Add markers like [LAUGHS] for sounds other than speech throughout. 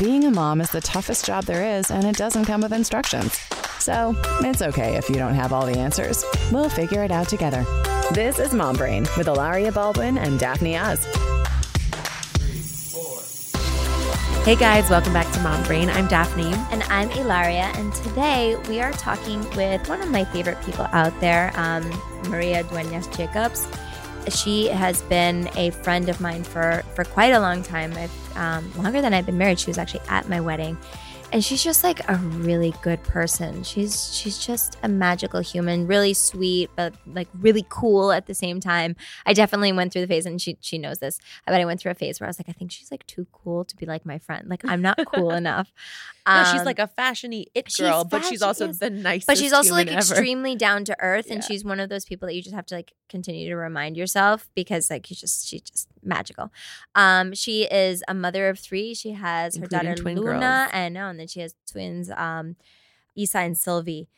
being a mom is the toughest job there is, and it doesn't come with instructions. So it's okay if you don't have all the answers. We'll figure it out together. This is Mom Brain with Hilaria Baldwin and Daphne Oz. Hey guys, welcome back to Mom Brain. I'm Daphne. And I'm Hilaria, and today we are talking with one of my favorite people out there, um, Maria Dueñas Jacobs. She has been a friend of mine for, for quite a long time. I've, um, longer than I've been married. She was actually at my wedding and she's just like a really good person. She's she's just a magical human, really sweet, but like really cool at the same time. I definitely went through the phase, and she she knows this. I bet I went through a phase where I was like, I think she's like too cool to be like my friend. Like I'm not cool [LAUGHS] enough. Um, no, she's like a fashiony it girl, but she's also the nicest. But she's also like ever. extremely down to earth, yeah. and she's one of those people that you just have to like continue to remind yourself because like she's just she's just magical. Um, she is a mother of three. She has Including her daughter Luna, girls. and no, and then she has twins, um, Isa and Sylvie.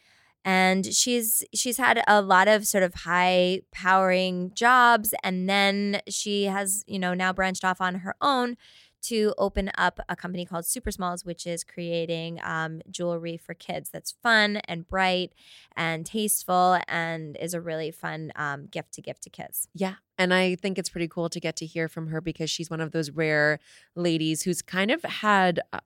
And she's she's had a lot of sort of high powering jobs, and then she has you know now branched off on her own to open up a company called Super Smalls, which is creating um, jewelry for kids that's fun and bright and tasteful and is a really fun um, gift to give to kids. Yeah. And I think it's pretty cool to get to hear from her because she's one of those rare ladies who's kind of had uh,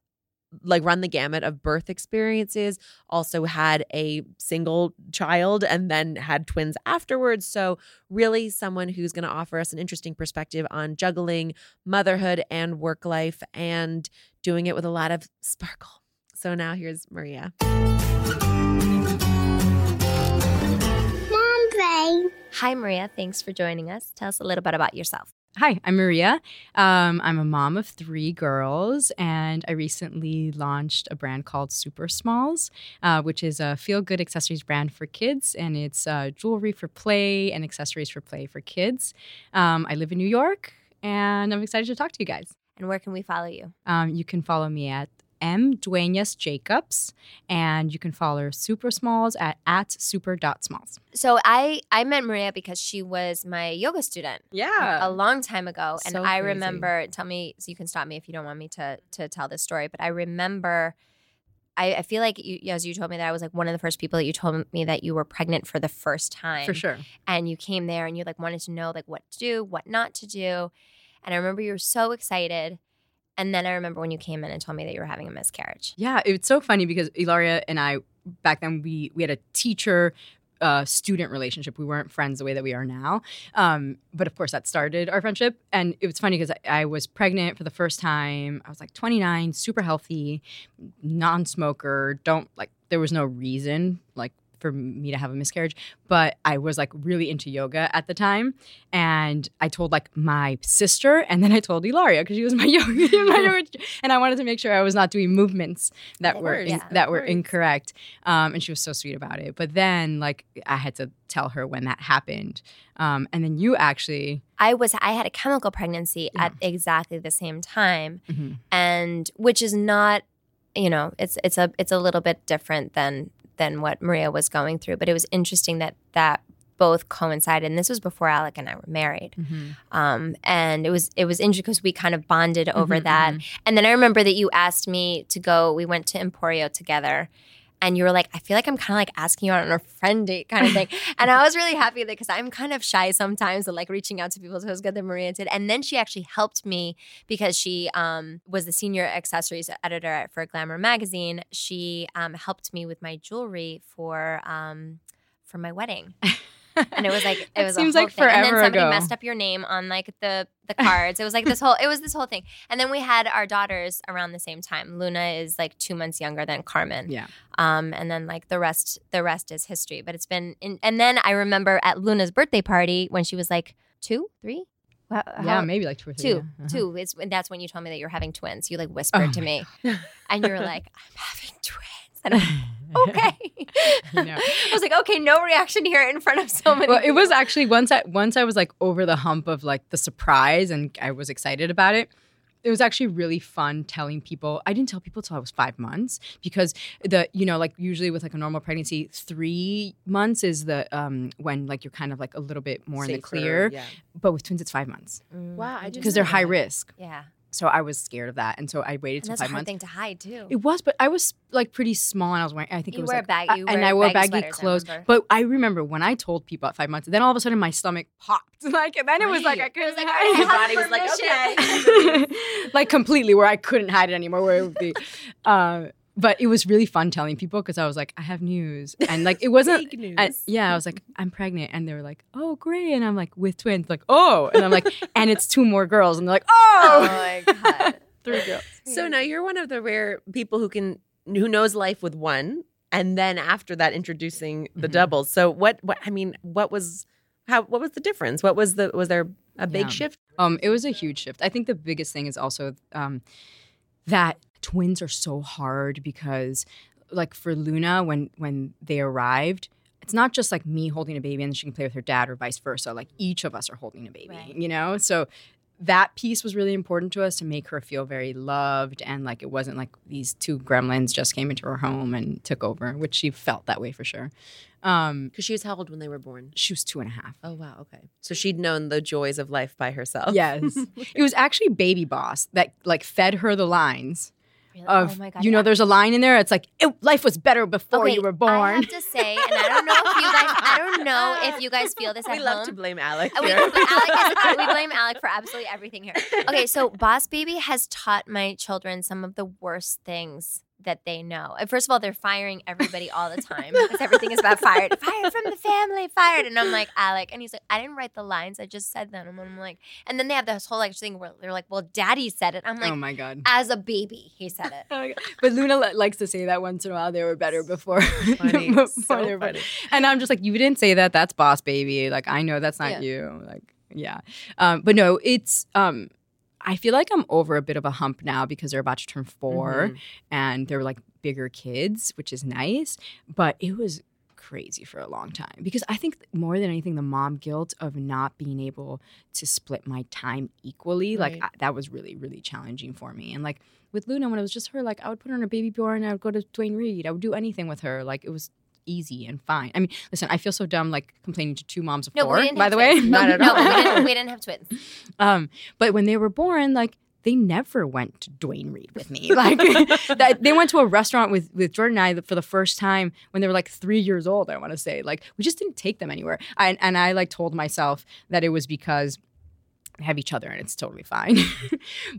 like run the gamut of birth experiences, also had a single child and then had twins afterwards. So, really, someone who's going to offer us an interesting perspective on juggling motherhood and work life and doing it with a lot of sparkle. So, now here's Maria. Mom Hi, Maria. Thanks for joining us. Tell us a little bit about yourself. Hi, I'm Maria. Um, I'm a mom of three girls, and I recently launched a brand called Super Smalls, uh, which is a feel good accessories brand for kids. And it's uh, jewelry for play and accessories for play for kids. Um, I live in New York, and I'm excited to talk to you guys. And where can we follow you? Um, you can follow me at M. Duenas Jacobs, and you can follow her Super Smalls at at super.smalls. So I I met Maria because she was my yoga student. Yeah. A long time ago. So and I crazy. remember tell me so you can stop me if you don't want me to to tell this story, but I remember I, I feel like you, as you told me that I was like one of the first people that you told me that you were pregnant for the first time. For sure. And you came there and you like wanted to know like what to do, what not to do. And I remember you were so excited. And then I remember when you came in and told me that you were having a miscarriage. Yeah, it's so funny because Hilaria and I back then we we had a teacher uh, student relationship. We weren't friends the way that we are now. Um, but of course, that started our friendship. And it was funny because I, I, was pregnant for the first time. I was like 29, super healthy, non smoker, don't like, there was no reason like for me to have a miscarriage, but I was like really into yoga at the time, and I told like my sister, and then I told Hilaria because she was my [LAUGHS] yoga, my [LAUGHS] yoga, and I wanted to make sure I was not doing movements that were in- yeah. that were incorrect, um, and she was so sweet about it. But then like I had to tell her when that happened, um, and then you actually, I was I had a chemical pregnancy Yeah. at exactly the same time. Mhm. and which is not you know it's it's a it's a little bit different than than what Maria was going through but it was interesting that that both coincided and this was before Alec and I were married. Um and it was it was interesting because we kind of bonded over Mhm, that. mhm. and then I remember that you asked me to go we went to Emporio together and you were like, I feel like I'm kind of like asking you out on a friend date kind of thing. [LAUGHS] and I was really happy that because I'm kind of shy sometimes and like reaching out to people. So it was good that Maria did. And then she actually helped me because she um, was the senior accessories editor at, for Glamour magazine. She um, helped me with my jewelry for um, for my wedding. [LAUGHS] And it was like [LAUGHS] it was seems like thing. And then somebody ago. messed up your name on like the the cards. it was like this whole it was this whole thing. And then we had our daughters around the same time. Luna is like two months younger than Carmen. Yeah. Um, and then like the rest the rest is history. But it's been in, and then I remember at Luna's birthday party when she was like two, three. Wow, yeah, how- maybe like two or three. Two, yeah. Uh-huh. two. It's and that's when you told me that you're having twins. You like whispered Oh to me, [LAUGHS] and you were like, "I'm having twins." And I'm okay. [LAUGHS] I. I was like, okay, no reaction here in front of so many. well, it was actually once I once I was like over the hump of like the surprise and I was excited about it. It was actually really fun telling people. I didn't tell people till I was five months because the you know like usually with like a normal pregnancy, three months is the um when like you're kind of like a little bit more in the clear. Yeah. But with twins, it's five months Mm, Wow, I didn't because they're high that. risk. Yeah. So I was scared of that, and so I waited And till that's a hard months. thing to hide too. It was, but I was like pretty small, and I was wearing. I think You it was wear like, bag- I- and I wore baggy baggy sweaters, I clothes. remember. But I remember when I told people at five months, then all of a sudden my stomach popped, [LAUGHS] like, and then it was like I couldn't like, hide I body was like, permission. [LAUGHS] like completely where I couldn't hide it anymore. Where it would be, [LAUGHS] uh, but it was really fun telling people because I was like, I have news, and like it wasn't. [LAUGHS] Fake news. I- yeah, I was like, I'm pregnant, and they were like, Oh, great, and I'm like, with twins, like, oh, and I'm like, [LAUGHS] and it's two more girls, and they're like, oh Oh, my [LAUGHS] god. three girls. So now you're one of the rare people who can who knows life with one, and then after that introducing the Mhm. doubles. So what? What I mean, what was how? What was the difference? What was the? Was there a big Yeah. shift? Um, it was a huge shift. I think the biggest thing is also um, that twins are so hard because, like for Luna, when when they arrived, it's not just like me holding a baby and she can play with her dad or vice versa. Like each of us are holding a baby, Right. you know. So that piece was really important to us to make her feel very loved and like it wasn't like these two gremlins just came into her home and took over, which she felt that way for sure. Um, Because she was how old when they were born? she was two and a half. Oh wow, okay. So she'd known the joys of life by herself. Yes. [LAUGHS] it was actually Baby Boss that like fed her the lines Really? of oh my god. you know yeah. there's a line in there it's like it, life was better before Okay, you were born. I have to say, and I don't know if you guys, I don't [LAUGHS] know if you guys feel this [LAUGHS] at we love home. to blame Alec. We, [LAUGHS] Alec is, we blame Alec for absolutely everything here. Okay, so Boss Baby has taught my children some of the worst things that they know. First of all, they're firing everybody all the time because everything is about fired. [LAUGHS] Fired from the family, fired. And I'm like, Alec. And he's like, I didn't write the lines. I just said them. And I'm like, and then they have this whole like thing where they're like, well, daddy said it. I'm like, oh my god. as a baby, he said it. [LAUGHS] Oh. But Luna li- likes to say that once in a while they were better before. [LAUGHS] Funny. before So they were born. funny. And I'm just like, you didn't say that. That's boss baby. Like I know that's not Yeah. you. Like yeah. Um, but no, it's um, I feel like I'm over a bit of a hump now because they're about to turn 4 Mhm. and they're like bigger kids, which is nice. But it was crazy for a long time because I think more than anything, the mom guilt of not being able to split my time equally, like I, that was really, really challenging for me. And like with Luna, when it was just her, like I would put her in a baby Bjorn, I would go to Duane Reade, I would do anything with her. Like it was easy and fine. I mean, listen, I feel so dumb like complaining to two moms of No, four, by the way. twins. [LAUGHS] Not at no, all. we didn't, [LAUGHS] we didn't have twins. Um, but when they were born, like they never went to Duane Reade with me. [LAUGHS] Like that, they went to a restaurant with with Jordan and I for the first time when they were like three years old. I want to say like we just didn't take them anywhere. I, and I like told myself that it was because they have each other and it's totally fine.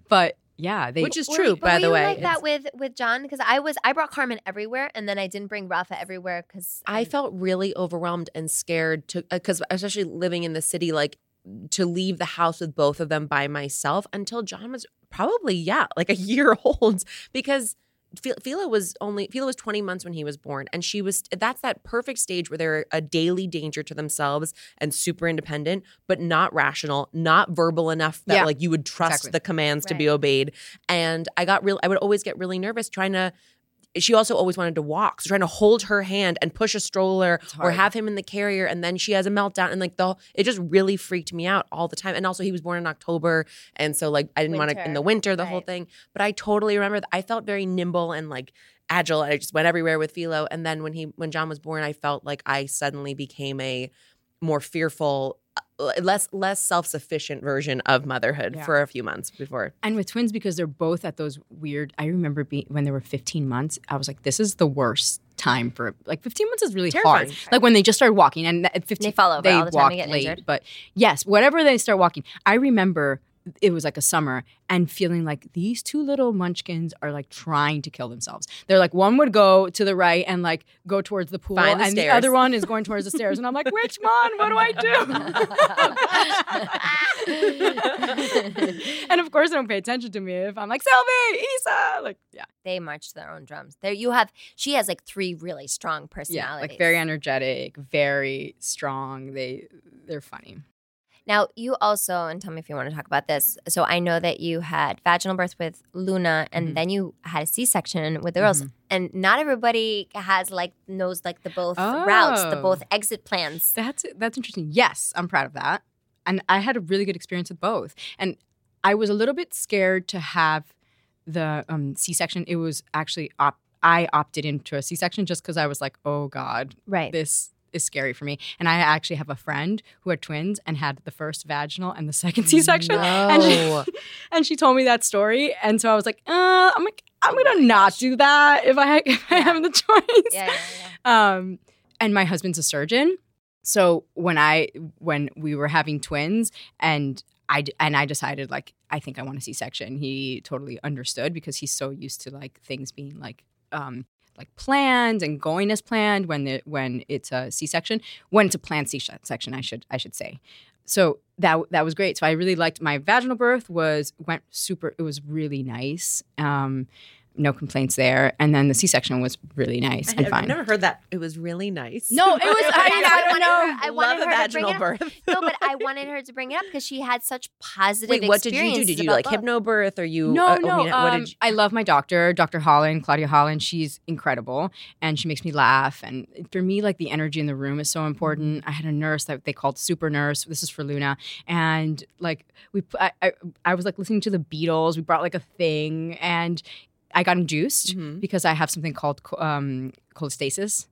but yeah, they Which is true, you- but by were the you way. like that with with John because I was I brought Carmen everywhere and then I didn't bring Rafa everywhere because I felt really overwhelmed and scared to uh, because especially living in the city, like to leave the house with both of them by myself until John was probably yeah like a year [LAUGHS] old because Philo was only Philo was 20 months when he was born and she was that's that perfect stage where they're a daily danger to themselves and super independent but not rational not verbal enough that Yeah. like you would trust Exactly. the commands to be obeyed and I got real I would always get really nervous trying to she also always wanted to walk. So trying to hold her hand and push a stroller or have him in the carrier and then she has a meltdown and like the it just really freaked me out all the time. And also he was born in October and so like I didn't want to in the winter the whole thing. But I totally remember that I felt very nimble and like agile and I just went everywhere with Philo and then when he when John was born I felt like I suddenly became a more fearful less less self-sufficient version of motherhood Yeah. for a few months before. and with twins because they're both at those weird. I remember being when they were 15 months. I was like, this is the worst time for like 15 months is really Terrifying. hard. Like when they just started walking and at 15 They fall over they all the time, get late. injured. But yes, whatever they start walking, I remember it was like a summer and feeling like these two little munchkins are like trying to kill themselves. They're like one would go to the right and like go towards the pool, Find the and the stairs. other one is going towards the stairs, and I'm like, which one? What do I do? [LAUGHS] and of course, they don't pay attention to me if I'm like Sylvie, Isa, like yeah, they march to their own drums. There you have she has like three really strong yeah, personalities. like very energetic, very strong. They they're funny. Now, you also, and tell me if you want to talk about this. So, I know that you had vaginal birth with Luna, and Mhm. then you had a C section with the girls. Mhm. And not everybody has like knows like the both routes, the Oh. both exit plans. That's that's interesting. Yes, I'm proud of that. And I had a really good experience with both. And I was a little bit scared to have the um, C-section. It was actually op- I opted into a C-section just because I was like, oh God, Right. this is scary for me. And I actually have a friend who had twins and had the first vaginal and the second [LAUGHS] C-section. And, she, [LAUGHS] and she told me that story. And so I was like, uh, I'm like, I'm gonna not do that if I [LAUGHS] if I have the choice. Yeah, yeah, yeah. Um, and my husband's a surgeon. So when I when we were having twins and I and I decided like I think I want a C-section. He totally understood because he's so used to like things being like um like planned and going as planned when the when it's a C-section. When it's a planned C-section, I should I should say. So that that was great. So I really liked my vaginal birth was went super it was really nice. Um no complaints there. And then the C-section was really nice and fine. I've never heard that. It was really nice. No, it was- I mean, I don't know. I wanted Love a her to bring vaginal it up. birth. No, but I [LAUGHS] wanted her to bring it up because she had such positive. Wait, what did you do? Did you like both. hypnobirth or you? No, uh, no. I um, you? I love my doctor, Dr. Holland, Claudia Holland. She's incredible, and she makes me laugh. And for me, like the energy in the room is so important. I had a nurse that they called super nurse. This is for Luna, and like we, I, I was like listening to the Beatles. We brought like a thing, and I got induced Mhm. because I have something called um, cholestasis.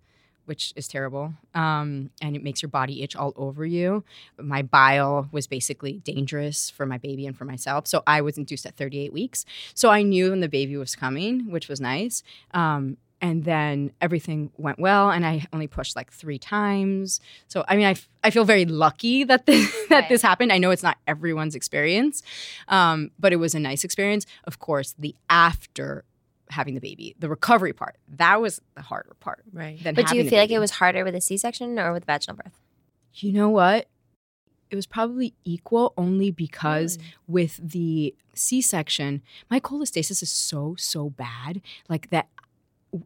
Which is terrible, um, and it makes your body itch all over you. My bile was basically dangerous for my baby and for myself, so I was induced at 38 weeks. So I knew when the baby was coming, which was nice. Um, and then everything went well, and I only pushed like three times. So I mean, I, f- I feel very lucky that this, [LAUGHS] that Right. this happened. I know it's not everyone's experience, um, but it was a nice experience. Of course, the after having the baby, the recovery part, that was the harder part. right. Than But do you feel like it was harder with a C-section or with vaginal birth? You know what? It was probably equal only because mm. with the C section, my cholestasis is so, so bad. Like that.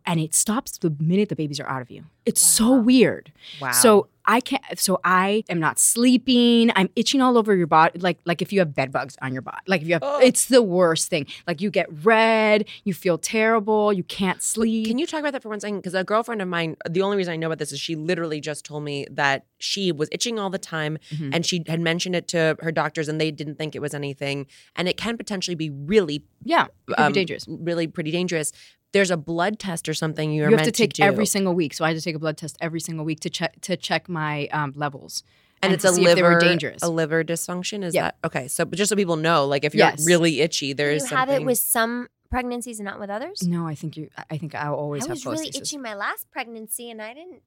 And it stops the minute the babies are out of you. It's so weird. Wow. So I can't. So I am not sleeping. I'm itching all over your body, like like if you have bed bugs on your body. Like if you have, Oh. it's the worst thing. Like you get red, you feel terrible, you can't sleep. Can you talk about that for one second? Because a girlfriend of mine, the only reason I know about this is she literally just told me that she was itching all the time Mhm. and she had mentioned it to her doctors and they didn't think it was anything. And it can potentially be really, yeah, um, be dangerous. really pretty dangerous. There's a blood test or something you're you have meant to take do. every single week. So I had to take a blood test every single week to check to check my um, levels. and, it's to a see liver if they were dangerous. A liver dysfunction is Yeah. that okay? So, just so people know, like if you're Yes. really itchy, there's Do you have something. it with some pregnancies and not with others? no, I think you. I think I'll always I have was really cholestasis. itchy my last pregnancy, and I didn't.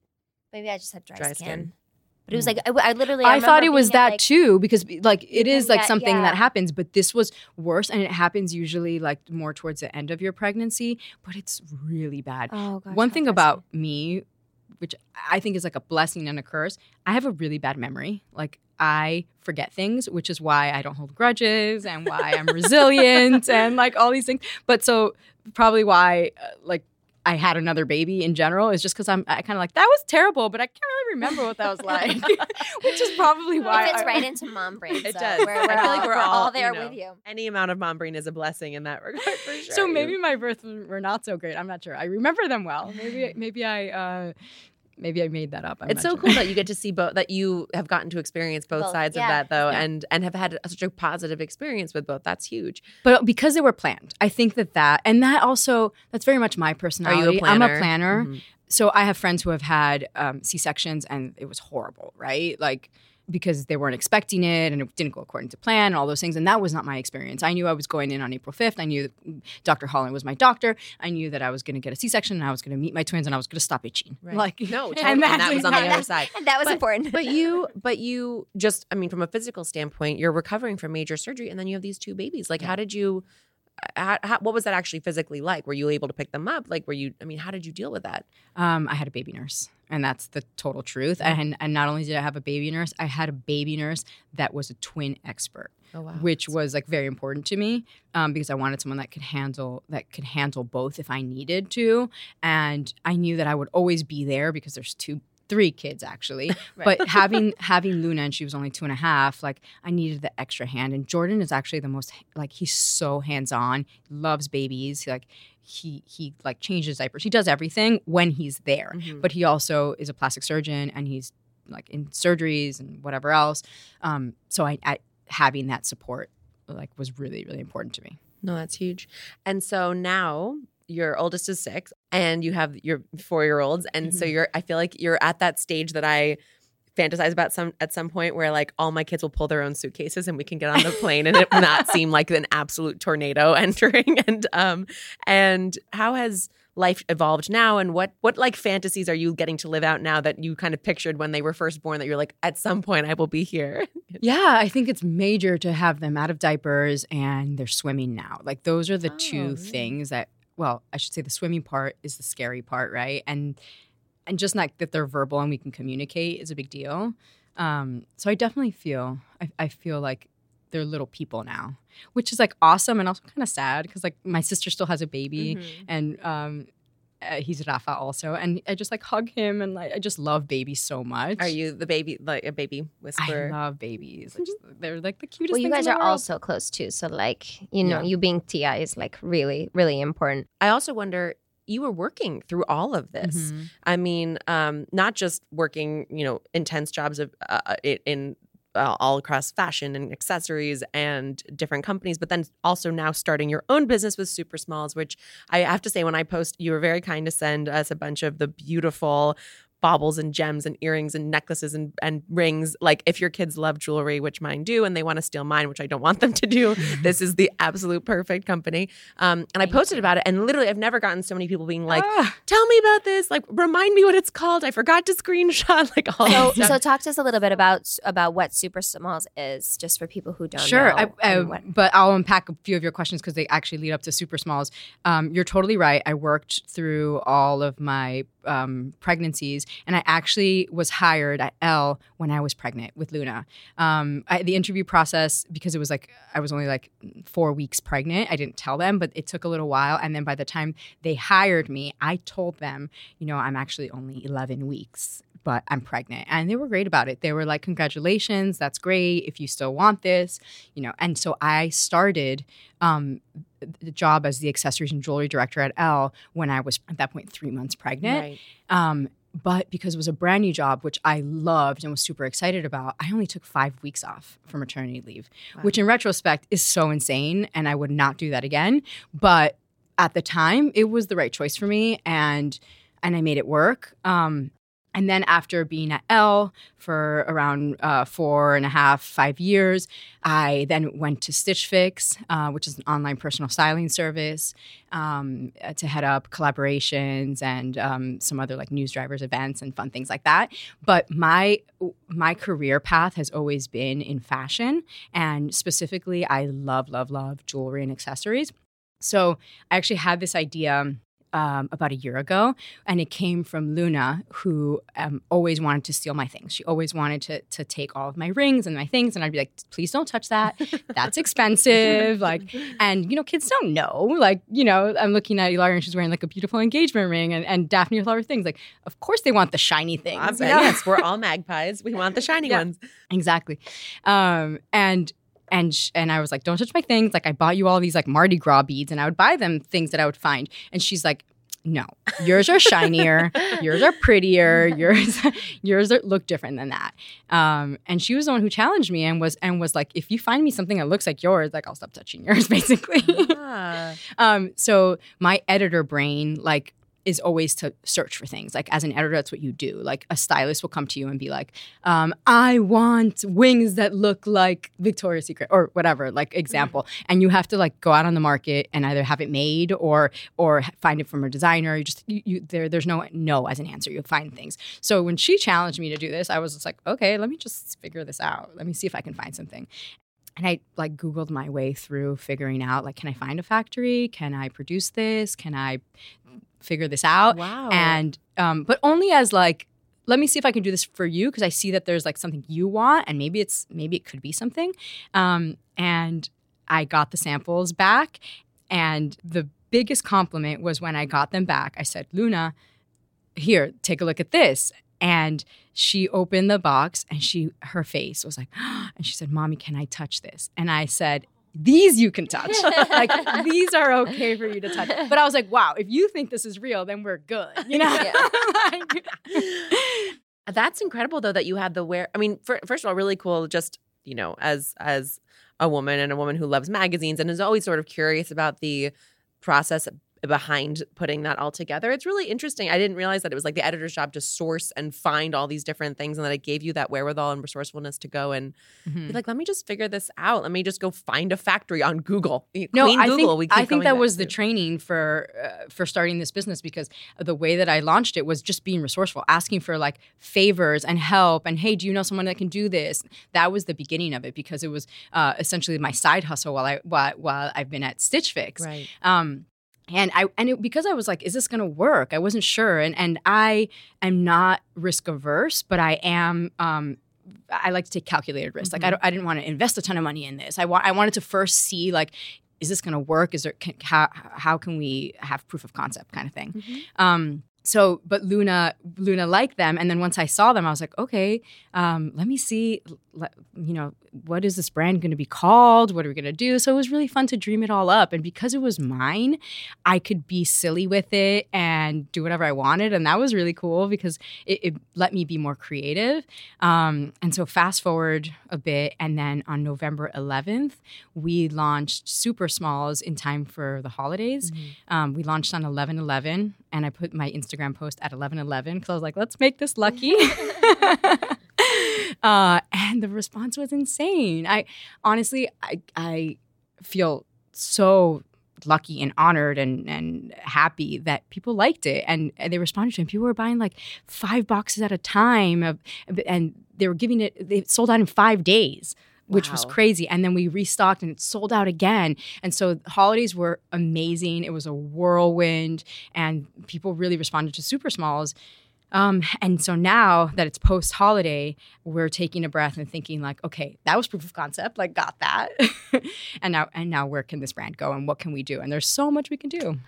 Maybe I just had dry, Dry skin. skin. But it was like I, I literally. I, I, thought it was that like, too because like it is like something that happens, but this was worse, and it happens usually like more towards the end of your pregnancy. But it's really bad. Oh gosh. One thing about me, which I think is like a blessing and a curse, I have a really bad memory. Like I forget things, which is why I don't hold grudges and why I'm [LAUGHS] resilient and like all these things. But so probably why uh, like I had another baby in general is just because I'm I kind of like that was terrible, but I can't really remember what that was like, [LAUGHS] which is probably why It fits right into mom brain. [LAUGHS] It so does. We're, I we're feel all, like we're we're all all, there you know, with you. Any amount of mom brain is a blessing in that [LAUGHS] regard for sure. So maybe my births were not so great. I'm not sure. I remember them well. [SIGHS] Maybe maybe I uh, maybe I made that up. I'm it's not so cool that you get to see both that you have gotten to experience both, Both, sides yeah. of that though Yeah. and and have had such a positive experience with both that's huge But because they were planned, I think that that and that also that's very much my personality. I'm a planner, Mhm. so I have friends who have had um, C sections and it was horrible, right? Like because they weren't expecting it and it didn't go according to plan and all those things. And that was not my experience. I knew I was going in on April 5th. I knew that Dr. Holland was my doctor. I knew that I was going to get a C section and I was going to meet my twins and I was going to stop itching. Right. Like no [LAUGHS] totally. and and, that was on the other side And that was But- important. but you but you just i mean from a physical standpoint you're recovering from major surgery and then you have these two babies like how did you how, how, what was that actually physically like were you able to pick them up like were you i mean how did you deal with that Um, I had a baby nurse, and that's the total truth. And, and not only did I have a baby nurse, I had a baby nurse that was a twin expert, oh wow which was like very important to me um, because I wanted someone that could handle that could handle both if I needed to. And I knew that I would always be there because there's two. Three kids actually, [LAUGHS] but [LAUGHS] having having Luna and she was only two and a half, like I needed the extra hand. And Jordan is actually the most like he's so hands on, loves babies. Like he he like changes diapers, he does everything when he's there Mhm. but he also is a plastic surgeon and he's like in surgeries and whatever else. Um, so I, I having that support like was really really important to me. No, that's huge. And so now your oldest is six and you have your four year olds. And so Mhm. you're, I feel like you're at that stage that I fantasize about some at some point where like all my kids will pull their own suitcases and we can get on the plane and it will not seem like an absolute tornado [LAUGHS] entering. And um and how has life evolved now and what what like fantasies are you getting to live out now that you kind of pictured when they were first born that you're like at some point I will be here. [LAUGHS] Yeah, I think it's major to have them out of diapers and they're swimming now. Like those are the Oh, two things that well, I should say the swimming part is the scary part, right? And and just not that they're verbal and we can communicate is a big deal. Um, so I definitely feel I, I feel like they're little people now, which is like awesome and also kind of sad because like my sister still has a baby Mm-hmm. and um, uh, he's Rafa also, and I just like hug him and like I just love babies so much. Are you the baby like a baby I whisperer? love babies. I just- they're like the cutest. Well, you guys in are the world. also close too, so like you know, Yeah. you being Tia is like really, really important. I also wonder you were working through all of this. Mhm. I mean, um, not just working, you know, intense jobs of uh, uh, in- in uh, all across fashion and accessories and different companies, but then also now starting your own business with Super Smalls, which I have to say, when I post, you were very kind to send us a bunch of the beautiful baubles and gems and earrings and necklaces and, and rings. Like if your kids love jewelry, which mine do, and they want to steal mine, which I don't want them to do, [LAUGHS] this is the absolute perfect company. Um, and I posted about it, and literally, I've never gotten so many people being like, Ah. "Tell me about this! Like, remind me what it's called. I forgot to screenshot." [LAUGHS] Like all So, stuff. so talk to us a little bit about about what Super Smalls is, just for people who don't Sure, know. I, I, what- but I'll unpack a few of your questions because they actually lead up to super smalls. Um, you're totally right. I worked through all of my um, pregnancies, and I actually was hired at Elle when I was pregnant with Luna. Um, I, the interview process, because it was like I was only like four weeks pregnant, I didn't tell them, but it took a little while. And then by the time they hired me, I told them, you know, I'm actually only 11 weeks. But I'm pregnant. And they were great about it. They were like, Congratulations, that's great. If you still want this, you know. And so I started um, the job as the accessories and jewelry director at Elle when I was at that point three months pregnant. Right. Um, but because it was a brand new job, which I loved and was super excited about, I only took five weeks off for maternity leave, which in retrospect is so insane. And I would not do that again. But at the time, it was the right choice for me. And and I made it work. Um, and then after being at Elle for around uh, four and a half, five years, I then went to Stitch Fix, uh, which is an online personal styling service, um, uh, to head up collaborations and um, some other like news drivers events and fun things like that. But my my career path has always been in fashion, and specifically, I love, love, love jewelry and accessories. So I actually had this idea um, about a year ago, and it came from Luna, who um, always wanted to steal my things. She always wanted to to take all of my rings and my things, and I'd be like, "Please don't touch that. That's expensive." like, and you know, kids don't know. Like, you know, I'm looking at Hilaria, and she's wearing like a beautiful engagement ring, and, and Daphne with all her things. Like, of course they want the shiny things. Yes, we're all magpies. We want the shiny Yeah. ones. Exactly. Um, and and sh- and I was like, don't touch my things. Like I bought you all these like Mardi Gras beads, and I would buy them things that I would find. And she's like, no, yours are shinier, [LAUGHS] yours are prettier, yours [LAUGHS] yours are, look different than that. Um, and she was the one who challenged me and was and was like, if you find me something that looks like yours, like I'll stop touching yours, [LAUGHS] basically. Ah. Um, so my editor brain, like, is always to search for things. Like as an editor, that's what you do. Like a stylist will come to you and be like, um, "I want wings that look like Victoria's Secret or whatever." Like example, and you have to like go out on the market and either have it made or or find it from a designer. You just you, you there. There's no no as an answer. You find things. So when she challenged me to do this, I was just like, okay, let me just figure this out. Let me see if I can find something and I like Googled my way through figuring out like, can I find a factory? Can I produce this? Can I figure this out? Wow. And um, but only as like, let me see if I can do this for you because I see that there's like something you want, and maybe it's maybe it could be something. Um, and I got the samples back, and the biggest compliment was when I got them back. I said, Luna, here, take a look at this. And she opened the box and she her face was like, [GASPS] and she said, Mommy, can I touch this? And I said, These you can touch. [LAUGHS] like these are okay for you to touch. But I was like, wow, if you think this is real, then we're good. You know? [LAUGHS] Like- That's incredible though that you had the wear. I mean, fir- first of all, really cool. Just you know, as as a woman and a woman who loves magazines and is always sort of curious about the process behind putting that all together. It's really interesting. I didn't realize that it was like the editor's job to source and find all these different things and that it gave you that wherewithal and resourcefulness to go and Mhm. be like, let me just figure this out. Let me just go find a factory on Google. No, Queen I Google. think I think that was the training for uh, for starting this business because the way that I launched it was just being resourceful, asking for like favors and help, and hey, do you know someone that can do this? That was the beginning of it because it was uh, essentially my side hustle while I while, while I've been at Stitch Fix. right. Um, and I and it, because I was like, is this going to work? I wasn't sure, and and I am not risk averse, but I am. Um, I like to take calculated risks. Like I, Mhm. don't, I didn't want to invest a ton of money in this. I want I wanted to first see like, is this going to work? Is there can, how how can we have proof of concept kind of thing? Mhm. Um, so, but Luna, Luna liked them, and then once I saw them, I was like, okay, um, let me see, le- you know, what is this brand going to be called? What are we going to do? So it was really fun to dream it all up, and because it was mine, I could be silly with it and do whatever I wanted, and that was really cool because it, it let me be more creative. Um, and so fast forward a bit, and then on November 11th, we launched Super Smalls in time for the holidays. Um, we launched on 11 11, and I put my Instagram post at 11 11 because I was like, let's make this lucky. [LAUGHS] [LAUGHS] uh, and the response was insane. I honestly, I, I feel so lucky and honored and, and happy that people liked it and, and they responded to it. And people were buying like five boxes at a time of, and they were giving it, they sold out in five days which was crazy. And then we restocked and it sold out again. And so holidays were amazing. It was a whirlwind and people really responded to Super Smalls. Um, and so now that it's post holiday, we're taking a breath and thinking like, okay, that was proof of concept, like got that. [LAUGHS] and now and now where can this brand go and what can we do? And there's so much we can do.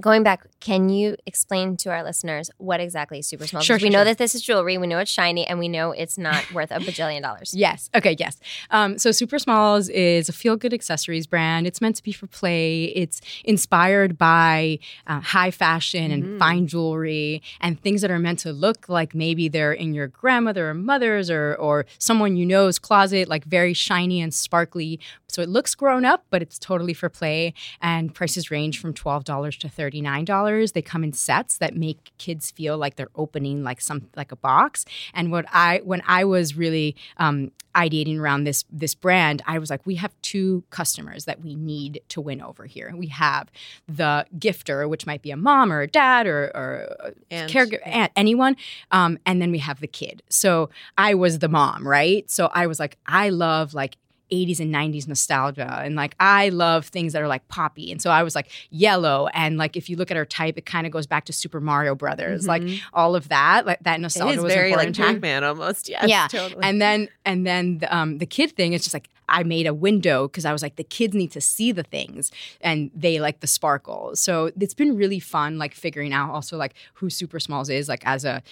Going back, can you explain to our listeners what exactly is super small? Sure, Because we know sure. that this is jewelry, we know it's shiny, and we know it's not [LAUGHS] worth a bajillion dollars. Yes. Okay. Yes. Um, so Super Smalls is a feel good accessories brand. It's meant to be for play. It's inspired by uh, high fashion and Mhm. fine jewelry and things that are meant to look like maybe they're in your grandmother or mother's or or someone you know's closet, like very shiny and sparkly. So it looks grown up, but it's totally for play. And prices range from twelve dollars to thirty nine dollars. They come in sets that make kids feel like they're opening like some like a box. And what I when I was really um, ideating around this this brand, I was like, we have two customers that we need to win over here. We have the gifter, which might be a mom or a dad or, or a And caregiver, aunt, anyone, um, and then we have the kid. So I was the mom, right? So I was like, I love like 80s and 90s nostalgia and like I love things that are like poppy and so I was like yellow and like if you look at her type it kind of goes back to Super Mario Brothers like Mhm. all of that like that nostalgia is was very like important to me. Pac-Man almost. Yes, Yeah. totally. And then and then the, um, the kid thing is just like I made a window because I was like the kids need to see the things and they like the sparkle. So it's been really fun like figuring out also like who Super Smalls is like as a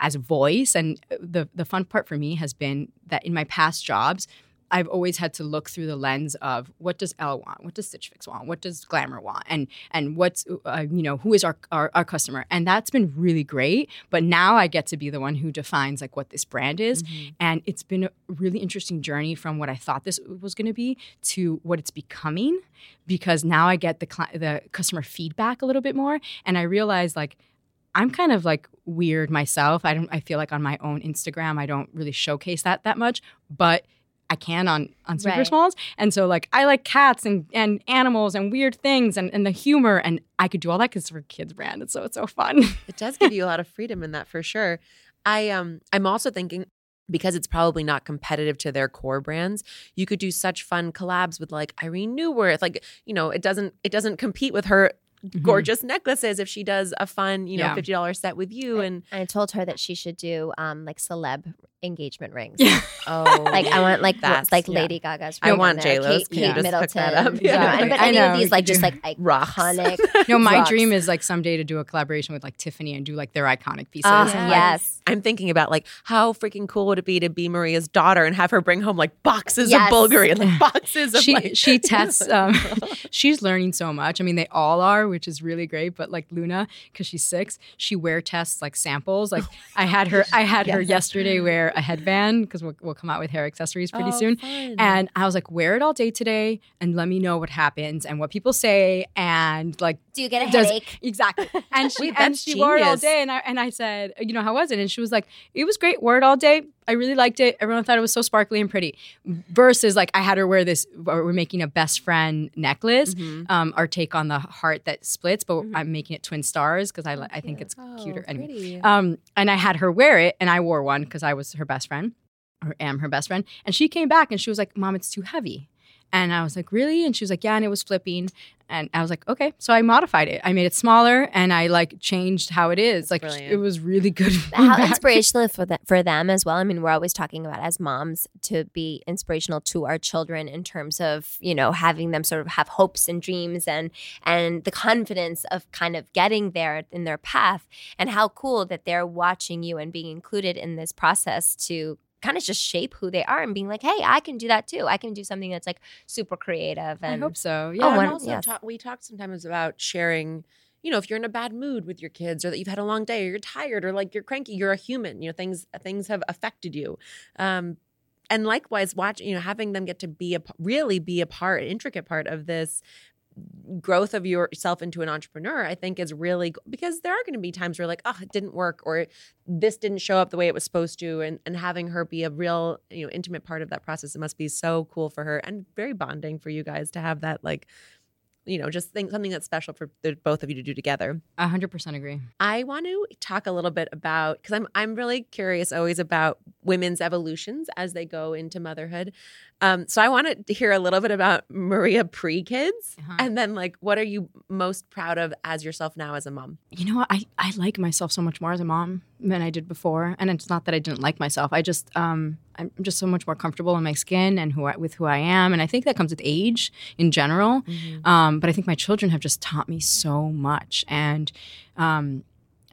as a voice and the the fun part for me has been that in my past jobs I've always had to look through the lens of what does Elle want, what does Stitch Fix want, what does Glamour want, and and what's uh, you know who is our, our our customer, and that's been really great. But now I get to be the one who defines like what this brand is, Mhm. and it's been a really interesting journey from what I thought this was going to be to what it's becoming, because now I get the cli- the customer feedback a little bit more, and I realize like. I'm kind of like weird myself. I don't. I feel like on my own Instagram, I don't really showcase that that much, but I can on on Super Right. Smalls. And so like I like cats and and animals and weird things and, and the humor and I could do all that because for a kids brand. And so it's so fun. [LAUGHS] it does give you a lot of freedom in that for sure. I um I'm also thinking because it's probably not competitive to their core brands, you could do such fun collabs with like Irene Neuwirth. Like, you know, it doesn't it doesn't compete with her gorgeous necklaces if she does a fun, you know, Yeah. fifty dollars set with you and I told her that she should do um like celeb engagement rings. Yeah. [LAUGHS] oh Like I want like That's- like yeah. Lady Gaga's. I want J-Lo's. Kate, Can Kate you just hook that Middleton. up? You know, Yeah. and, but [LAUGHS] I any know, of these like just like Rocks. iconic. [LAUGHS] No, my rocks. dream is like someday to do a collaboration with like Tiffany and do like their iconic pieces. Ah, and, like, yes. I'm thinking about like how freaking cool would it be to be Maria's daughter and have her bring home like boxes Yes. of Bulgari and like boxes of she like she tests um she's learning so much i mean they all are which is really great. But like Luna, because she's six, she wear tests like samples. Like I had her, I had her yesterday [LAUGHS] wear a headband because we'll, we'll come out with hair accessories pretty Oh, soon. fun. And I was like, wear it all day today, and let me know what happens and what people say, and like Do you get a does- headache? Exactly. And [LAUGHS] she Wait, and that's she wore it all day. And I and I said, you know, how was it? And she was like, it was great. Wore it all day. I really liked it. Everyone thought it was so sparkly and pretty. Versus like I had her wear this. We're making a best friend necklace. Mhm. Um, our take on the heart that splits, but Mhm. I'm making it twin stars because I I think it's Oh, cuter. Anyway, pretty. um, and I had her wear it, and I wore one because I was her best friend, or am her best friend. And she came back and she was like, "Mom, it's too heavy." And I was like, "Really?" And she was like, "Yeah." And it was flipping, and I was like, "Okay." So I modified it. I made it smaller, and I like changed how it is. Like brilliant. it was really [LAUGHS] good. How feedback. inspirational for the, for them as well. I mean, we're always talking about as moms to be inspirational to our children in terms of you know having them sort of have hopes and dreams and and the confidence of kind of getting there in their path. And how cool that they're watching you and being included in this process to kind of just shape who they are and being like, hey, I can do that too. I can do something that's like super creative And I hope so. Oh, Yeah. and one- also yes. talk, we talk sometimes about sharing you know if you're in a bad mood with your kids or that you've had a long day or you're tired or like you're cranky you're a human you know things things have affected you um and likewise watch you know having them get to be a really be a part an intricate part of this growth of yourself into an entrepreneur i think is really because there are going to be times where like oh it didn't work or this didn't show up the way it was supposed to and and having her be a real you know intimate part of that process it must be so cool for her and very bonding for you guys to have that like you know just think something that's special for the both of you to do together A hundred percent agree. I want to talk a little bit about because I'm I'm really curious always about women's evolutions as they go into motherhood. Um, so I want to hear a little bit about Maria pre kids, Uh-huh. and then like what are you most proud of as yourself now as a mom? you know what? I, I like myself so much more as a mom than I did before. And it's not that I didn't like myself. I just um I'm just so much more comfortable in my skin and who I, with who I am. And I think that comes with age in general. Um, but I think my children have just taught me so much. And um,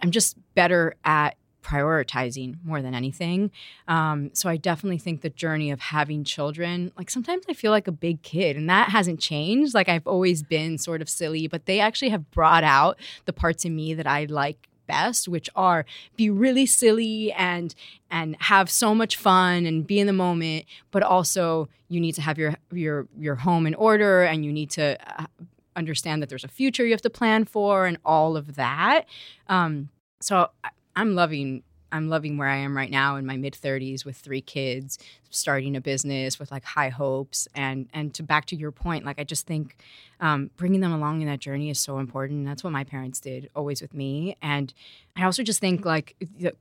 I'm just better at prioritizing more than anything. Um, so I definitely think the journey of having children, like sometimes I feel like a big kid, and that hasn't changed. Like I've always been sort of silly, but they actually have brought out the parts in me that I like best which are be really silly and and have so much fun and be in the moment but also you need to have your your your home in order and you need to uh, understand that there's a future you have to plan for and all of that. Um so i'm loving i'm loving where i am right now in my mid 30s with three kids starting a business with like high hopes. And and to back to your point like i just think um, bringing them along in that journey is so important. That's what my parents did always with me. And i also just think like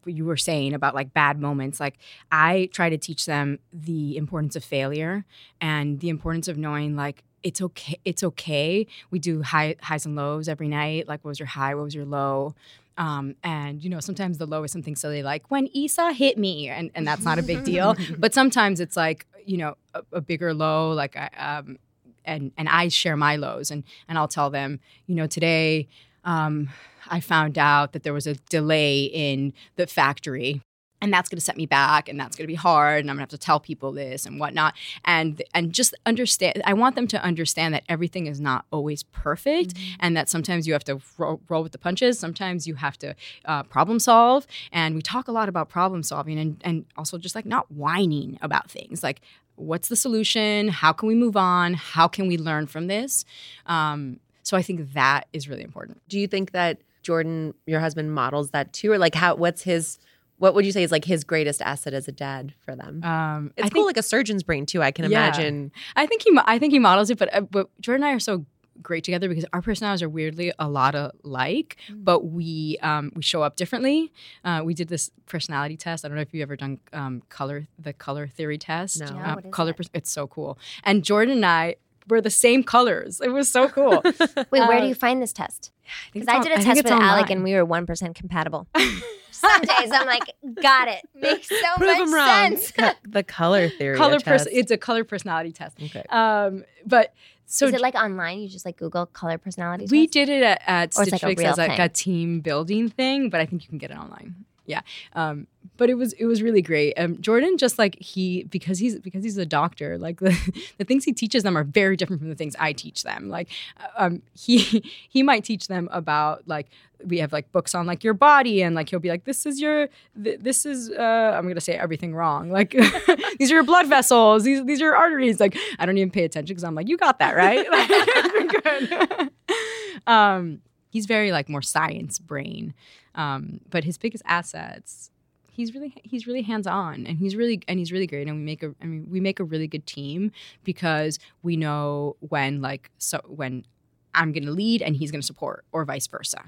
you were saying about like bad moments like i try to teach them the importance of failure and the importance of knowing like it's okay it's okay. We do high highs and lows every night. Like what was your high? What was your low um, and you know sometimes the low is something silly like when Isa hit me and, and that's not a big deal. [LAUGHS] But sometimes it's like you know a, a bigger low like I, um, and and I share my lows and and I'll tell them you know today um, I found out that there was a delay in the factory and that's going to set me back and that's going to be hard and i'm going to have to tell people this and whatnot. And and just understand i want them to understand that everything is not always perfect and that sometimes you have to roll, roll with the punches. Sometimes you have to uh, problem solve. And we talk a lot about problem solving and and also just like not whining about things. Like what's the solution? How can we move on? How can we learn from this? Um, so i think that is really important. Do you think that Jordan, your husband, models that too, or like how? What's his? What would you say is like his greatest asset as a dad for them? um, it's I cool, think- like a surgeon's brain too. I can Yeah. imagine. I think he I think he models it, but uh, but Jordan and I are so great together because our personalities are weirdly a lot alike, but we um, we show up differently. Uh, we did this personality test. I don't know if you've ever done um, color the color theory test. No. No, Uh, what is color it? pers- it's so cool. And Jordan and I were the same colors. It was so cool. [LAUGHS] Wait, where Uh, do you find this test? Because I it's did on- a test it's with Alec and we were 1% compatible. [LAUGHS] Some days I'm like, got it. Makes so [LAUGHS] Prove much him wrong. sense. [LAUGHS] [LAUGHS] the color theory. color of person. It's a color personality test. okay. Um, but so Is it like online? You just like Google color personality We test? did it at, at it's Stitch like Fix real as like thing? a team building thing, but I think you can get it online. Yeah. Um, but it was it was really great. Um, Jordan just like he because he's because he's a doctor. Like [LAUGHS] the, the things he teaches them are very different from the things I teach them. Like um, he [LAUGHS] he might teach them about like we have like books on like your body and like he'll be like this is your th- this is uh i'm gonna say everything wrong like [LAUGHS] these are your blood vessels these these are your arteries like i don't even pay attention because i'm like you got that right um he's very like more science brain um but his biggest assets he's really he's really hands on and he's really and he's really great and we make a I mean we make a really good team because we know when like so when I'm going to lead and he's going to support or vice versa.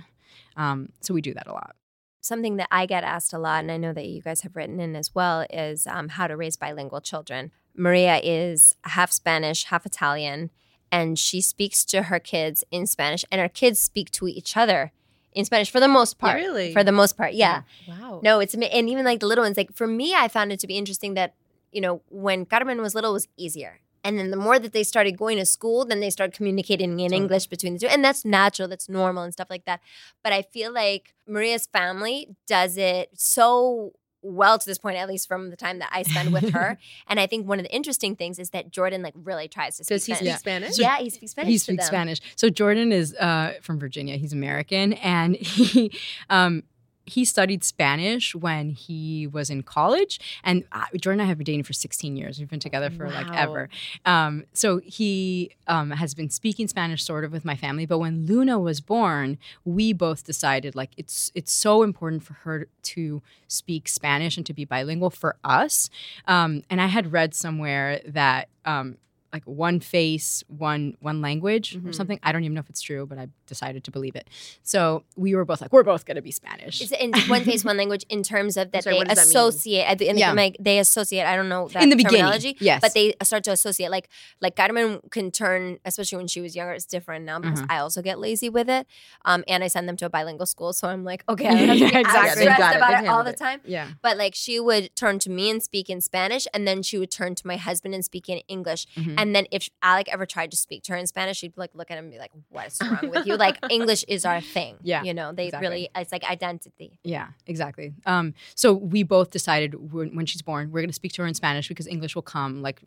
Um, so we do that a lot. Something that I get asked a lot, and I know that you guys have written in as well, is um, how to raise bilingual children. Maria is half Spanish, half Italian, and she speaks to her kids in Spanish, and her kids speak to each other in Spanish for the most part. Really? For the most part, yeah. Wow. No, it's and even like the little ones. Like for me, I found it to be interesting that you know when Carmen was little, it was easier. And then the more that they started going to school, then they started communicating in. English between the two. And that's natural, that's normal and stuff like that. But I feel like Maria's family does it so well to this point, at least from the time that I spend with her. [LAUGHS] and I think one of the interesting things is that Jordan like really tries to speak Does he speak Spanish. Spanish? Yeah, he speaks Spanish. he speaks. Spanish. So Jordan is uh, from Virginia. He's American, and [LAUGHS] he um, he studied Spanish when he was in college. And uh, Jordan and I have been dating for 16 years. We've been together for like ever. Um, so he um, has been speaking Spanish sort of with my family. But when Luna was born, we both decided like it's it's so important for her to speak Spanish and to be bilingual for us. Um, and I had read somewhere that. Um, like one face, one one language or Mhm. something. I don't even know if it's true, but I decided to believe it. So we were both like, we're both gonna be Spanish. Is it in one face, one language in terms of [LAUGHS] that Sorry, they what does that mean? associate? I think Yeah. like, they associate. I don't know that In the beginning, terminology, yes. but they start to associate. Like like Carmen can turn, especially when she was younger. It's different now because Mhm. I also get lazy with it, um, and I send them to a bilingual school. So I'm like, okay, [LAUGHS] I don't have to be as exactly. stressed Got it. about They've it all handled the it. time. yeah. But like she would turn to me and speak in Spanish, and then she would turn to my husband and speak in English. Mhm. And then if Alec ever tried to speak to her in Spanish, she'd like look at him and be like, "What's wrong with you?" Like [LAUGHS] English is our thing. Yeah, you know, they exactly. really it's like identity. Yeah, exactly. Um, so we both decided when, when she's born, we're going to speak to her in Spanish because English will come. Like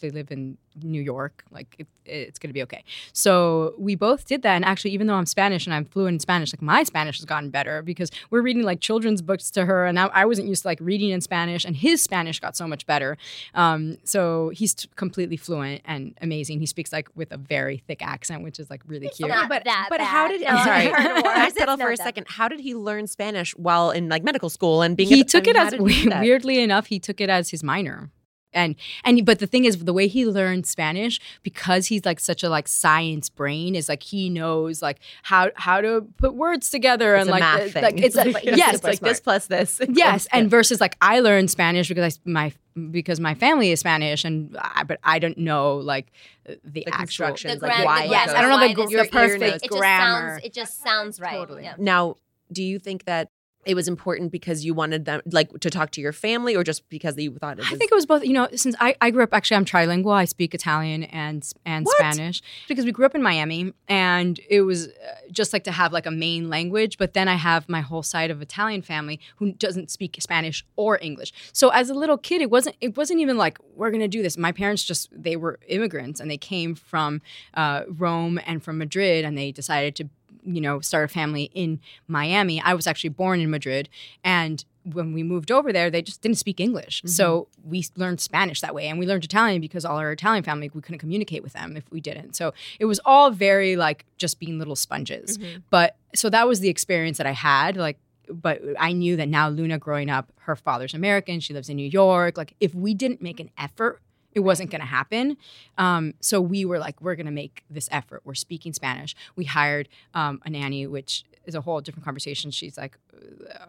they live in New York, like it, it's going to be okay. So we both did that. And actually, even though I'm Spanish and I'm fluent in Spanish, like my Spanish has gotten better because we're reading like children's books to her, and now I wasn't used to like reading in Spanish, and his Spanish got so much better. Um, so he's t- completely fluent and amazing. He speaks like with a very thick accent, which is like really cute. not but that but how did No, I'm sorry? I've heard worse. Can I It's settle for a that second? How did he learn Spanish while in like medical school and being? he a, took I it mean, how as did he do that? weirdly enough he took it as his minor and and but the thing is the way he learned spanish because he's like such a like science brain is like he knows like how how to put words together It's and a like math uh, thing. like it's [LAUGHS] like yes it's like this plus this. [LAUGHS] yes and versus like i learned spanish because i my because my family is spanish and I, but i don't know like the, The actual constructions, The like gran- why. the- yes. I don't know the, the Your perfect knows. It just grammar sounds. It just sounds right. Totally. Yeah. Now, do you think that it was important because you wanted them like to talk to your family, or just because you thought it was? I think it was both. You know, since I, I grew up, actually, I'm trilingual. I speak Italian and and What? Spanish because we grew up in Miami, and it was uh, just like to have like a main language. But then I have my whole side of Italian family who doesn't speak Spanish or English. So as a little kid, it wasn't it wasn't even like we're gonna do this. My parents just they were immigrants and they came from uh, Rome and from Madrid, and they decided to you know start a family in Miami. I was actually born in Madrid, and when we moved over there, they just didn't speak English. So we learned Spanish that way. And we learned Italian because all our Italian family, we couldn't communicate with them if we didn't. So it was all very like just being little sponges. Mhm. But so that was the experience that I had. Like, but I knew that now Luna growing up, her father's American, she lives in New York. Like, if we didn't make an effort, it wasn't going to happen. Um, so we were like, we're going to make this effort. We're speaking Spanish. We hired um, a nanny, which is a whole different conversation. She's like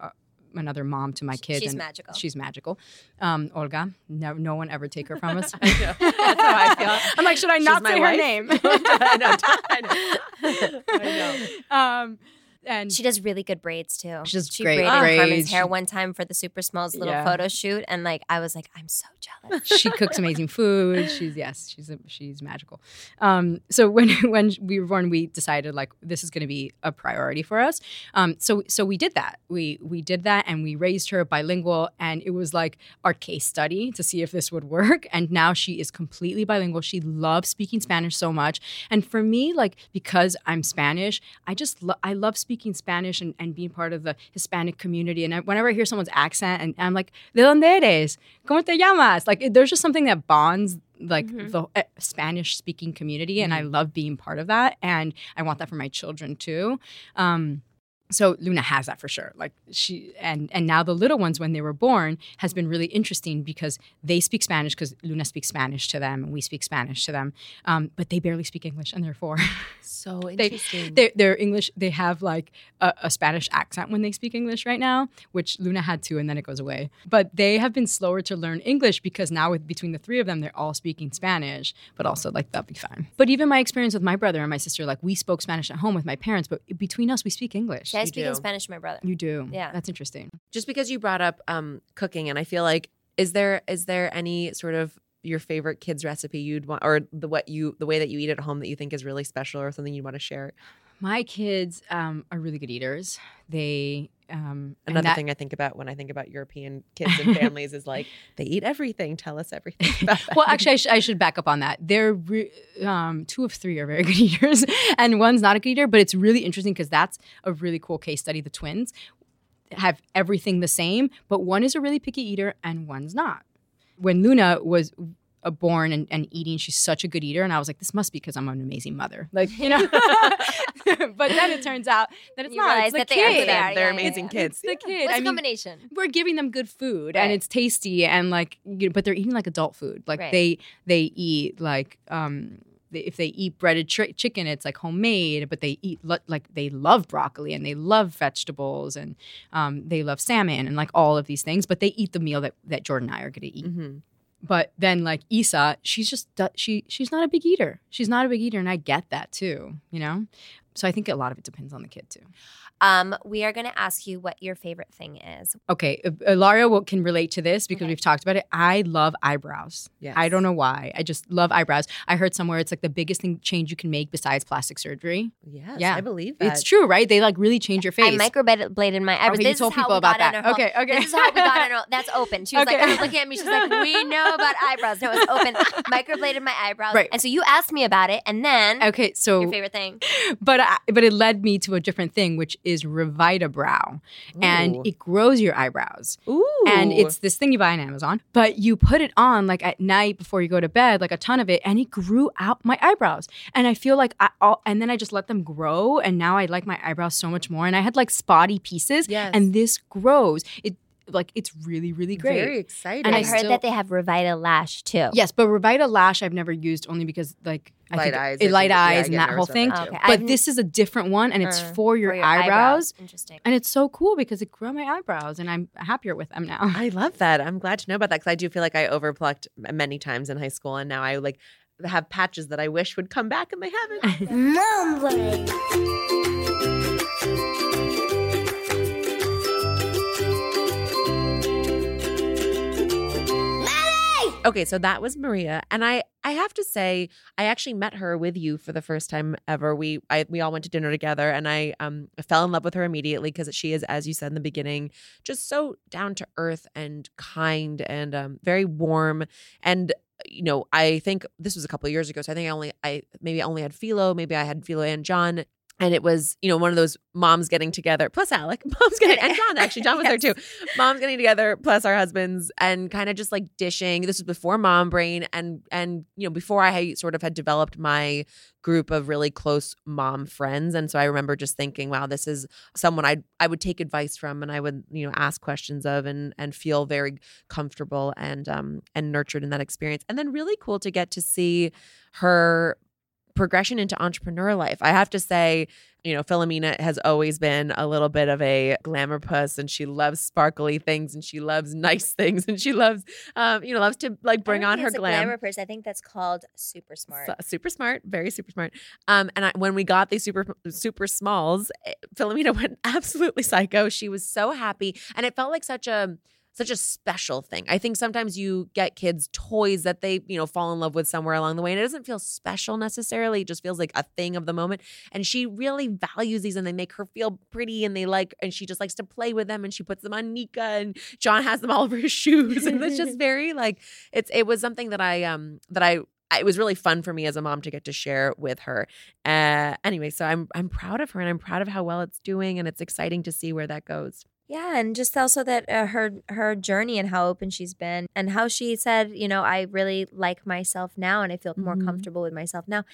uh, another mom to my kids. She's and magical. She's magical. Um, Olga. No, no one ever take her from us. [LAUGHS] I know. [LAUGHS] That's how I feel. I'm like, should I not say wife. her name? [LAUGHS] I know. I know. I know. And She does really good braids too. She does she great braided Carmen's hair one time for the Super Smalls little Yeah. photo shoot, and like I was like, I'm so jealous. she cooks amazing food. She's yes, she's a, she's magical. Um, so when [LAUGHS] when we were born, we decided like this is going to be a priority for us. Um, so so we did that. We we did that, and we raised her bilingual, and it was like our case study to see if this would work. And now she is completely bilingual. She loves speaking Spanish so much. And for me, like because I'm Spanish, I just lo- I love speaking Spanish and, and being part of the Hispanic community. And I, whenever I hear someone's accent, and I'm like, ¿De dónde eres? ¿Cómo te llamas? Like it- there's just something that bonds like the uh, Spanish speaking community, and I love being part of that. And I want that for my children too. Um, so Luna has that for sure. Like she and and now the little ones when they were born has been really interesting because they speak Spanish because Luna speaks Spanish to them and we speak Spanish to them, um, but they barely speak English and they're four. So [LAUGHS] They- interesting. they're, they're English. They have like a, a Spanish accent when they speak English right now, which Luna had too, and then it goes away. But they have been slower to learn English because now with between the three of them, they're all speaking Spanish. But also like that'll be fine. But even my experience with my brother and my sister, like we spoke Spanish at home with my parents, but between us, we speak English. I You speak in. Spanish to my brother. You do. Yeah. That's interesting. just because you brought up um, cooking, and I feel like is there is there any sort of your favorite kids recipe you'd want, or the what you the way that you eat at home that you think is really special, or something you'd want to share? My kids um, are really good eaters. They um, Another that- thing I think about when I think about European kids and [LAUGHS] families is like they eat everything. Tell us everything [LAUGHS] about that. well, actually, I, sh- I should back up on that. They're re- um, two of three are very [LAUGHS] good eaters, and one's not a good eater. But it's really interesting because that's a really cool case study. The twins have everything the same, but one is a really picky eater and one's not. When Luna was born and, and eating, she's such a good eater, and I was like, this must be because I'm an amazing mother, like you know. [LAUGHS] but then it turns out that it's You not. It's the that they are kid. good. They're Yeah, yeah, amazing yeah. kids. It's the kid. What's I the mean, combination? we're giving them good food Right. and it's tasty and like you know, but they're eating like adult food like Right. they they eat like um they, if they eat breaded tri- chicken it's like homemade but they eat lo- like they love broccoli and they love vegetables and um, they love salmon and like all of these things but they eat the meal that that jordan and i are going to eat hmm but then like isa she's just she she's not a big eater she's not a big eater and i get that too you know so i think a lot of it depends on the kid too Um, we are going to ask you what your favorite thing is. Okay, uh, Laria can relate to this because Okay. we've talked about it. I love eyebrows. Yes. I don't know why. I just love eyebrows. I heard somewhere it's like the biggest thing change you can make besides plastic surgery. Yes, Yeah. I believe that. It's true, right? They like really change your face. I microbladed my eyebrows. Okay, you told people about that. in her home. Okay, okay. This is how we got in her [LAUGHS] That's open. She was like, Okay. kind of looking at me. She's like, we know about eyebrows. No, it's open. [LAUGHS] Microbladed my eyebrows. Right. And so you asked me about it. And then Okay, so your favorite thing. [LAUGHS] but I, but it led me to a different thing, which is RevitaBrow, and it grows your eyebrows. Ooh. And it's this thing you buy on Amazon, but you put it on like at night before you go to bed, like a ton of it, and it grew out my eyebrows. And I feel like I, all, and then I just let them grow, and now I like my eyebrows so much more. And I had like spotty pieces, Yes. and this grows. It like it's really really great. very exciting. And I I heard still- that they have RevitaLash too. Yes, but RevitaLash I've never used only because like I Light think eyes, it, light think- yeah, eyes get and that whole thing. that too. Okay. But I've- this is a different one, and it's Uh, for your, eyebrows. Interesting. And it's so cool because it grew my eyebrows, and I'm happier with them now. I love that. I'm glad to know about that because I do feel like I overplucked many times in high school, and now I like have patches that I wish would come back, and they haven't. Mom okay, so that was Maria, and I I have to say I actually met her with you for the first time ever. We I we all went to dinner together, and I um fell in love with her immediately because she is, as you said in the beginning, just so down to earth and kind and um very warm and. You know, I think this was a couple of years ago, so I think I only, I maybe I only had Philo, maybe I had Philo and John, and it was you know one of those moms getting together plus alec [LAUGHS] moms getting and john actually john was there [LAUGHS] too. Moms getting together plus our husbands and kind of just like dishing. This was before mom brain and and you know before i sort of had developed my group of really close mom friends. And so i remember just thinking wow this is someone i i would take advice from and i would you know ask questions of and and feel very comfortable and um and nurtured in that experience. And then really cool to get to see her progression into entrepreneur life. I have to say, you know, Philomena has always been a little bit of a glamour puss and she loves sparkly things and she loves nice [LAUGHS] things and she loves, um, you know, loves to like bring on her glam. glamour person. I think that's called super smart. So- super smart, very super smart. Um, and I, when we got these super super smalls, eh, Philomena [LAUGHS] went absolutely psycho. She was so happy, and it felt like such a such a special thing. I think sometimes you get kids toys that they, you know, fall in love with somewhere along the way and it doesn't feel special necessarily. It just feels like a thing of the moment. And she really values these and they make her feel pretty and they like and she just likes to play with them and she puts them on Nika and John has them all over his shoes. And it's just [LAUGHS] very like it's it was something that I um that I it was really fun for me as a mom to get to share with her. Uh, anyway, so I'm I'm proud of her and I'm proud of how well it's doing, and it's exciting to see where that goes. Yeah, and just also that uh, her her journey and how open she's been, and how she said, you know, I really like myself now, and I feel more Mhm. comfortable with myself now,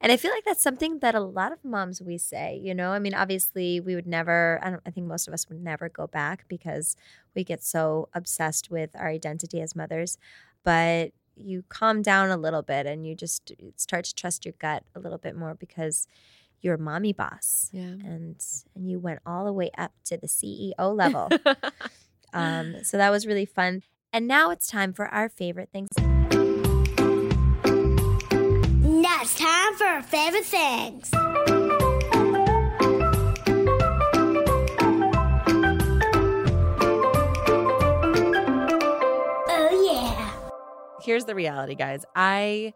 and I feel like that's something that a lot of moms we say. You know, I mean, obviously we would never. I don't. I think most of us would never go back because we get so obsessed with our identity as mothers, but you calm down a little bit and you just start to trust your gut a little bit more because you're mommy boss Yeah. and and you went all the way up to the CEO level. [LAUGHS] um, so that was really fun. And now it's time for our favorite things. Now it's time for our favorite things. Oh, yeah. Here's the reality, guys. I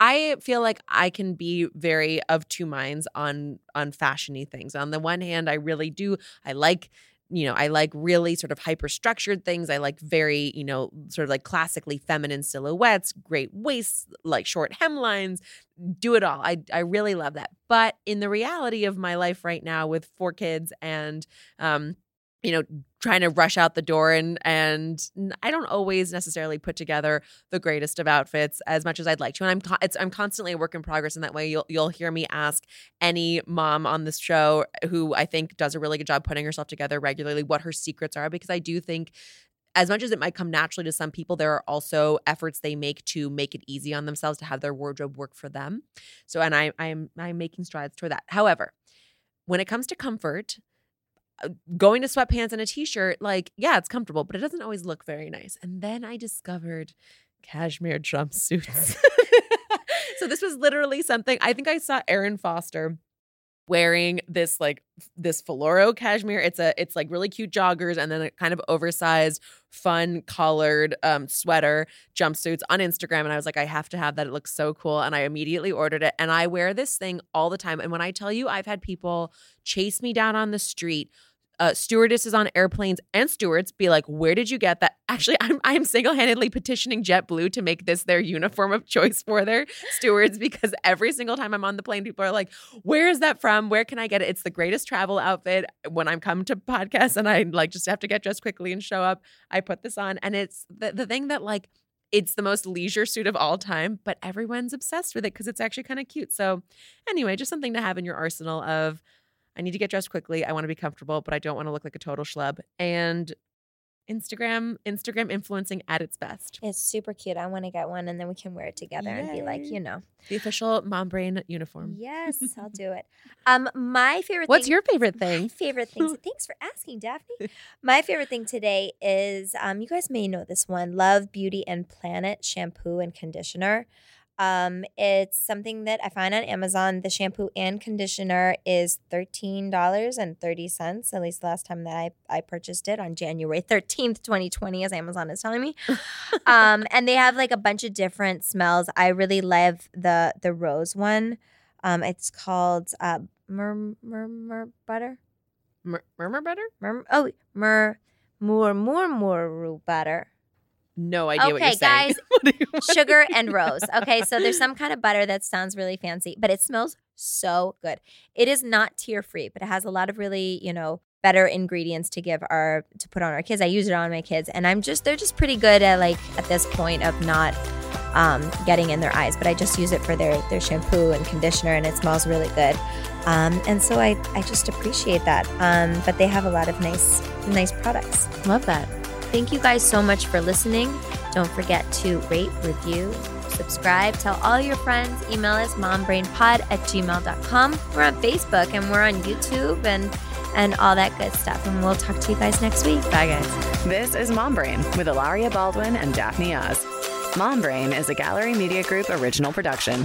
I feel like I can be very of two minds on on fashiony things. On the one hand, I really do. I like you know, I like really sort of hyper structured things. I like very, you know, sort of like classically feminine silhouettes, great waists, like short hemlines, do it all. I I really love that. But in the reality of my life right now with four kids and um you know trying to rush out the door and and I don't always necessarily put together the greatest of outfits as much as I'd like to and I'm co- I'm constantly a work in progress in that way you'll you'll hear me ask any mom on this show who I think does a really good job putting herself together regularly what her secrets are because I do think as much as it might come naturally to some people, there are also efforts they make to make it easy on themselves to have their wardrobe work for them. So, and I, I'm I'm making strides toward that. However, when it comes to comfort, Uh, going to sweatpants and a t-shirt, like yeah, it's comfortable, but it doesn't always look very nice. And then I discovered cashmere jumpsuits. [LAUGHS] so this was literally something I think I saw Erin Foster wearing this like this Filoro cashmere. It's a it's like really cute joggers and then a kind of oversized, fun colored um sweater jumpsuits on Instagram. And I was like, I have to have that. It looks so cool. And I immediately ordered it. And I wear this thing all the time. And when I tell you I've had people chase me down on the street. Uh, stewardesses on airplanes and stewards be like, "Where did you get that?" [LAUGHS] Actually, I'm I'm single handedly petitioning JetBlue to make this their uniform of choice for their stewards because every single time I'm on the plane, people are like, where is that from? Where can I get it? It's the greatest travel outfit. When I'm come to podcasts and I like just have to get dressed quickly and show up, I put this on. And it's the, the thing that like it's the most leisure suit of all time, but everyone's obsessed with it because it's actually kind of cute. So anyway, just something to have in your arsenal of I need to get dressed quickly. I want to be comfortable, but I don't want to look like a total schlub. And Instagram, Instagram influencing at its best. It's super cute. I want to get one and then we can wear it together and be like, you know. The official mom brain uniform. Yes, I'll do [LAUGHS] it. Um, my favorite What's thing- your favorite My thing? favorite things. [LAUGHS] Thanks for asking, Daphne. My favorite thing today is um, you guys may know this one Love, Beauty, and Planet shampoo and conditioner. Um, it's something that I find on Amazon. The shampoo and conditioner is $13.30, at least the last time that I, I purchased it on January 13th, 2020, as Amazon is telling me. [LAUGHS] um, and they have like a bunch of different smells. I really love the the rose one. Um, it's called uh, mur- mur- butter. Mur- murmur butter? Mur- oh, mur mur murmuru butter. No idea what Okay, you're saying. guys, [LAUGHS] What you? Sugar and rose. Okay, so there's some kind of butter that sounds really fancy, but it smells so good. It is not tear free, but it has a lot of really, you know, better ingredients to give our to put on our kids. I use it on my kids, and I'm just they're just pretty good at like at this point of not um, getting in their eyes. But I just use it for their their shampoo and conditioner, and it smells really good. Um, and so I I just appreciate that. Um, but they have a lot of nice nice products. Love that. Thank you guys so much for listening. Don't forget to rate, review, subscribe, tell all your friends, email us mombrainpod at gmail.com. We're on Facebook and we're on YouTube and and all that good stuff. And we'll talk to you guys next week. Bye guys. This is Mom Brain with Hilaria Baldwin and Daphne Oz. Mom Brain is a Gallery Media Group original production.